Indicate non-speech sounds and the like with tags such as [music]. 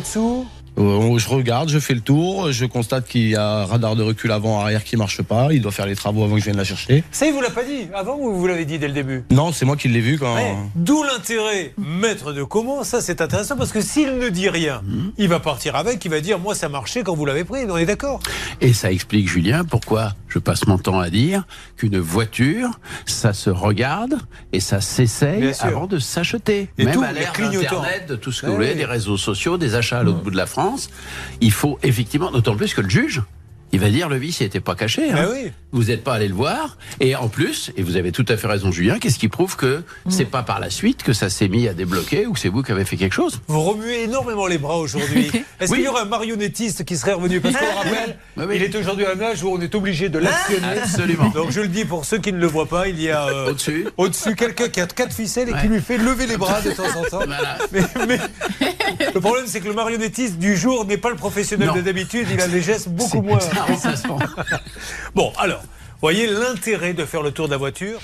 dessous Euh, je regarde, je fais le tour, je constate qu'il y a un radar de recul avant-arrière qui marche pas. Il doit faire les travaux avant que je vienne la chercher. Ça, il vous l'a pas dit avant ou vous l'avez dit dès le début Non, c'est moi qui l'ai vu quand. Ouais. D'où l'intérêt, maître de comment, ça c'est intéressant parce que s'il ne dit rien, il va partir avec, il va dire moi ça marchait quand vous l'avez pris, on est d'accord Et ça explique, Julien, pourquoi je passe mon temps à dire qu'une voiture, ça se regarde et ça s'essaye avant de s'acheter. Et Même tout, à l'ère d'Internet, de tout ce que Ah vous voulez, oui. des réseaux sociaux, des achats à l'autre bout de la France, il faut effectivement, d'autant plus que le juge, il va dire le vice n'était pas caché. hein. Vous n'êtes pas allé le voir. Et en plus, et vous avez tout à fait raison, Julien, qu'est-ce qui prouve que c'est pas par la suite que ça s'est mis à débloquer ou que c'est vous qui avez fait quelque chose? Vous remuez énormément les bras aujourd'hui. [laughs] Est-ce Oui. qu'il y aurait un marionnettiste qui serait revenu? Parce qu'on le [laughs] rappelle, Oui, oui. il est aujourd'hui à un âge où on est obligé de l'actionner. Absolument. Donc je le dis pour ceux qui ne le voient pas, il y a euh, Au-dessus. au-dessus quelqu'un qui a quatre ficelles et qui lui fait lever les bras de temps en temps. Voilà. Mais, mais le problème, c'est que le marionnettiste du jour n'est pas le professionnel Non. de d'habitude. Il a des gestes beaucoup moins. ça, ça se prend. [laughs] Bon, alors, voyez l'intérêt de faire le tour de la voiture.